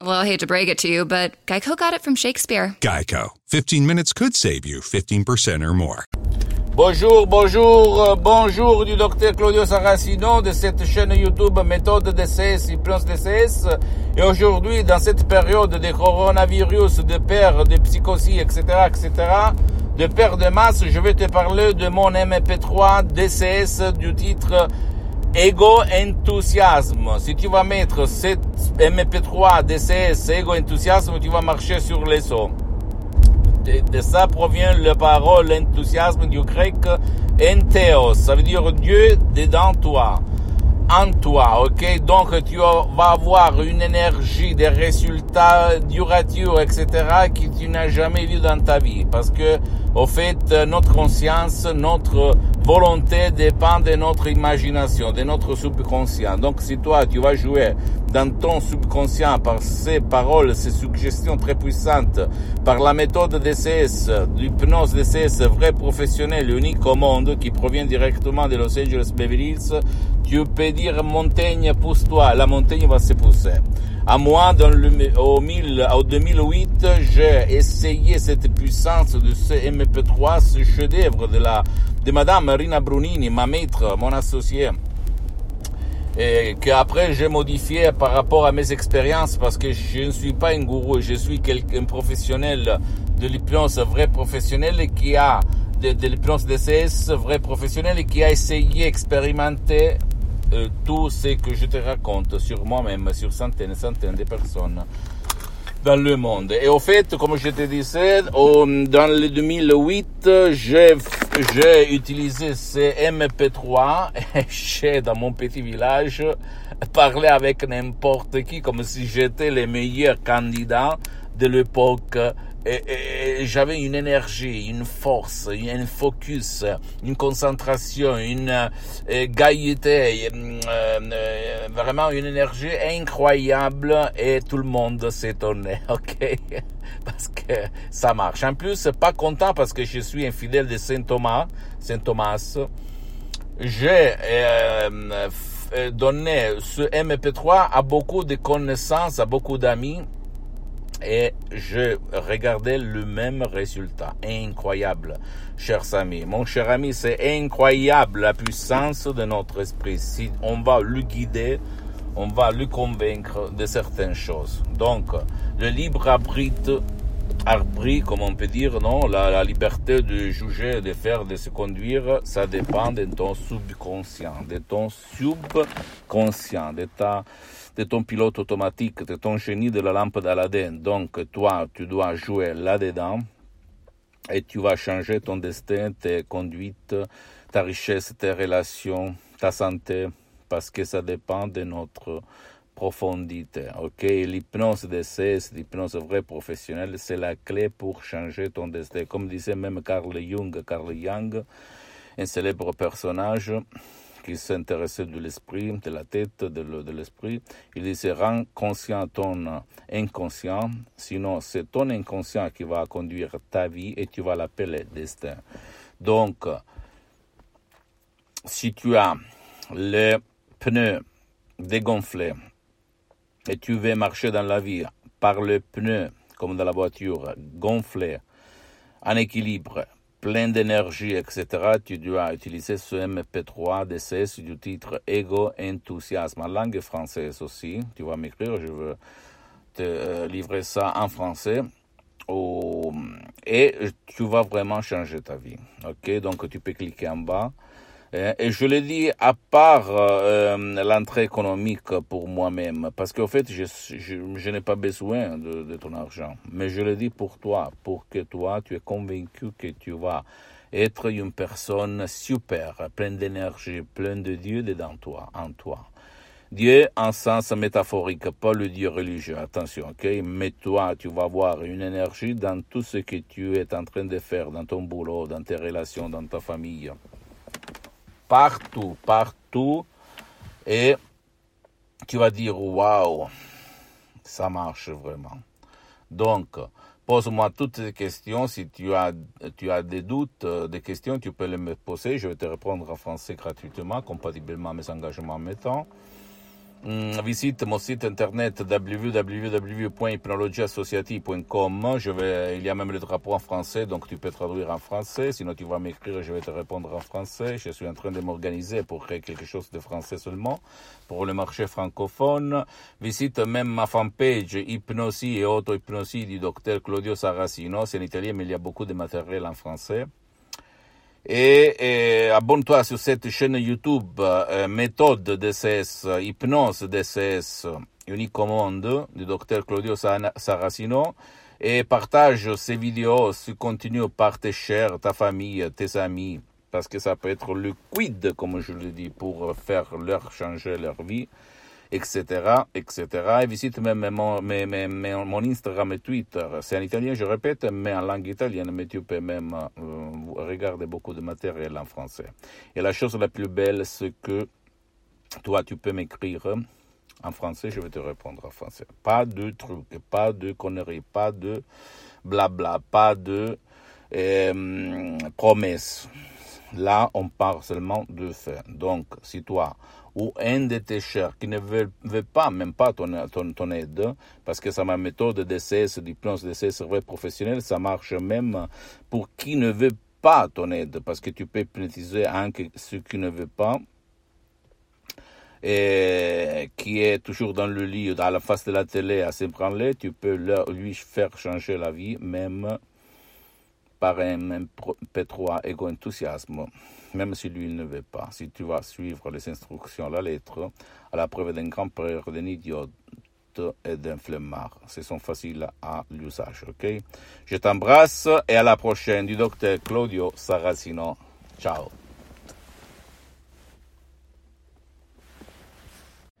Well, I hate to break it to you, but Geico got it from Shakespeare. Geico. 15 minutes could save you 15% or more. Bonjour, bonjour, euh, bonjour du docteur Claudio Saracino de cette chaîne YouTube Méthode DCS, Hypnose DCS. Et aujourd'hui, dans cette période de coronavirus, de perte, de psychosie, etc., etc., de perte de masse, je vais te parler de mon MP3 DCS du titre Ego Enthousiasme. Si tu vas mettre cette MP3 DCS Ego Enthousiasme, tu vas marcher sur les sons. De, ça provient la parole enthousiasme du grec entheos, ça veut dire Dieu dedans toi, en toi, ok? Donc tu vas avoir une énergie, des résultats duratures, etc., que tu n'as jamais vu dans ta vie, parce que au fait, notre conscience, notre volonté dépend de notre imagination, de notre subconscient. Donc si toi, tu vas jouer dans ton subconscient par ces paroles, ces suggestions très puissantes, par la méthode DCS, l'hypnose DCS vrai professionnel, unique au monde, qui provient directement de Los Angeles Beverly Hills, tu peux dire montagne, pousse-toi, la montagne va se pousser. À moi, dans le, au, 1000, au 2008, j'ai essayé cette puissance de ce MP3, ce chef-d'œuvre de la, de Madame Marina Brunini, ma maître, mon associé et qu'après j'ai modifié par rapport à mes expériences parce que je ne suis pas un gourou, je suis quelqu'un professionnel de l'hypnose vrai professionnel qui a de, de l'hypnose DCS vrai professionnel qui a essayé expérimenter euh, tout ce que je te raconte sur moi-même, sur centaines et centaines de personnes dans le monde. Et au fait, comme je te disais, dans le 2008, j'ai utilisé ces MP3 et j'ai, dans mon petit village, parlé avec n'importe qui comme si j'étais le meilleur candidat de l'époque. J'avais une énergie, une force, un focus, une concentration, une euh, gaieté, euh, euh, vraiment une énergie incroyable et tout le monde s'étonnait, ok? parce que ça marche. En plus, pas content parce que je suis un fidèle de Saint Thomas, Saint Thomas. J'ai donné ce MP3 à beaucoup de connaissances, à beaucoup d'amis, et je regardais le même résultat. Incroyable, chers amis. Mon cher ami, c'est incroyable la puissance de notre esprit. Si on va le guider, on va le convaincre de certaines choses. Donc, le libre arbitre, arbitre comme on peut dire, non, la, liberté de juger, de faire, de se conduire, ça dépend de ton subconscient, de ton subconscient, de de ton pilote automatique, de ton génie de la lampe d'Aladin. Donc, toi, tu dois jouer là-dedans et tu vas changer ton destin, tes conduites, ta richesse, tes relations, ta santé, parce que ça dépend de notre profondité. Ok, l'hypnose d'essai, l'hypnose vraie professionnelle, c'est la clé pour changer ton destin. Comme disait même Carl Jung, Carl Jung, un célèbre personnage qui s'intéressait de l'esprit, de la tête, de l'esprit, il disait rends conscient ton inconscient, sinon c'est ton inconscient qui va conduire ta vie et tu vas l'appeler destin. Donc, si tu as les pneus dégonflés et tu veux marcher dans la vie par le pneu, comme dans la voiture, gonflé, en équilibre, plein d'énergie, etc., tu dois utiliser ce MP3 DCS du titre Ego Enthousiasme en langue française aussi. Tu vas m'écrire, je veux te livrer ça en français. et tu vas vraiment changer ta vie. Ok, donc tu peux cliquer en bas. Et je le dis à part euh, l'entrée économique pour moi-même, parce qu'en fait, je, n'ai pas besoin de, de, ton argent, mais je le dis pour toi, pour que toi, tu es convaincu que tu vas être une personne super, pleine d'énergie, pleine de Dieu dedans toi, en toi. Dieu en sens métaphorique, pas le Dieu religieux, attention, ok? Mais toi, tu vas voir une énergie dans tout ce que tu es en train de faire, dans ton boulot, dans tes relations, dans ta famille. Partout, partout. Et tu vas dire, waouh, ça marche vraiment. Donc, pose-moi toutes ces questions. Si tu as, tu as des doutes, euh, des questions, tu peux les me poser. Je vais te répondre en français gratuitement, compatiblement à mes engagements en temps. Mm, visite mon site internet www.hypnologieassociative.com. Il y a même le drapeau en français, donc tu peux traduire en français. Sinon, tu vas m'écrire, je vais te répondre en français. Je suis en train de m'organiser pour créer quelque chose de français seulement pour le marché francophone. Visite même ma fanpage Hypnosie et auto-hypnosie du docteur Claudio Saracino. C'est en italien, mais il y a beaucoup de matériel en français. Et, abonne-toi sur cette chaîne YouTube euh, Méthode DCS, Hypnose DCS, unique au monde, du docteur Claudio Saracino. Et partage ces vidéos, si continue par tes chers, ta famille, tes amis, parce que ça peut être le quid, comme je le dis, pour faire leur changer leur vie etc., etc. Et visite même mon, Instagram et Twitter. C'est en italien, je répète, mais en langue italienne, mais tu peux même euh, regarder beaucoup de matériel en français. Et la chose la plus belle, c'est que toi, tu peux m'écrire en français, je vais te répondre en français. Pas de trucs, pas de conneries, pas de blabla, pas de euh, promesses. Là, on parle seulement de faire. Donc, si toi, ou un de tes chers qui ne veut, pas, même pas ton, ton, aide, parce que ça ma méthode DCS, diplôme DCS cerveau professionnel, ça marche même pour qui ne veut pas ton aide, parce que tu peux hypnotiser que ceux qui ne veulent pas, et qui est toujours dans le lit, à la face de la télé, à s'ébranler, tu peux lui faire changer la vie, même par un P3 égo-enthousiasme, même si lui ne veut pas. Si tu vas suivre les instructions à la lettre, à la preuve d'un grand-père, d'un idiot et d'un flemmard. Ce sont faciles à l'usage? Je t'embrasse et à la prochaine du docteur Claudio Saracino. Ciao.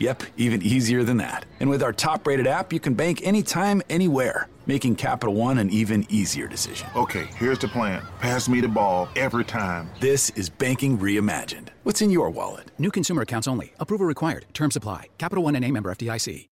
Yep, even easier than that. And with our top rated app, you can bank anytime, anywhere, making Capital One an even easier decision. Okay, here's the plan pass me the ball every time. This is banking reimagined. What's in your wallet? New consumer accounts only. Approval required. Terms apply. Capital One and a member FDIC.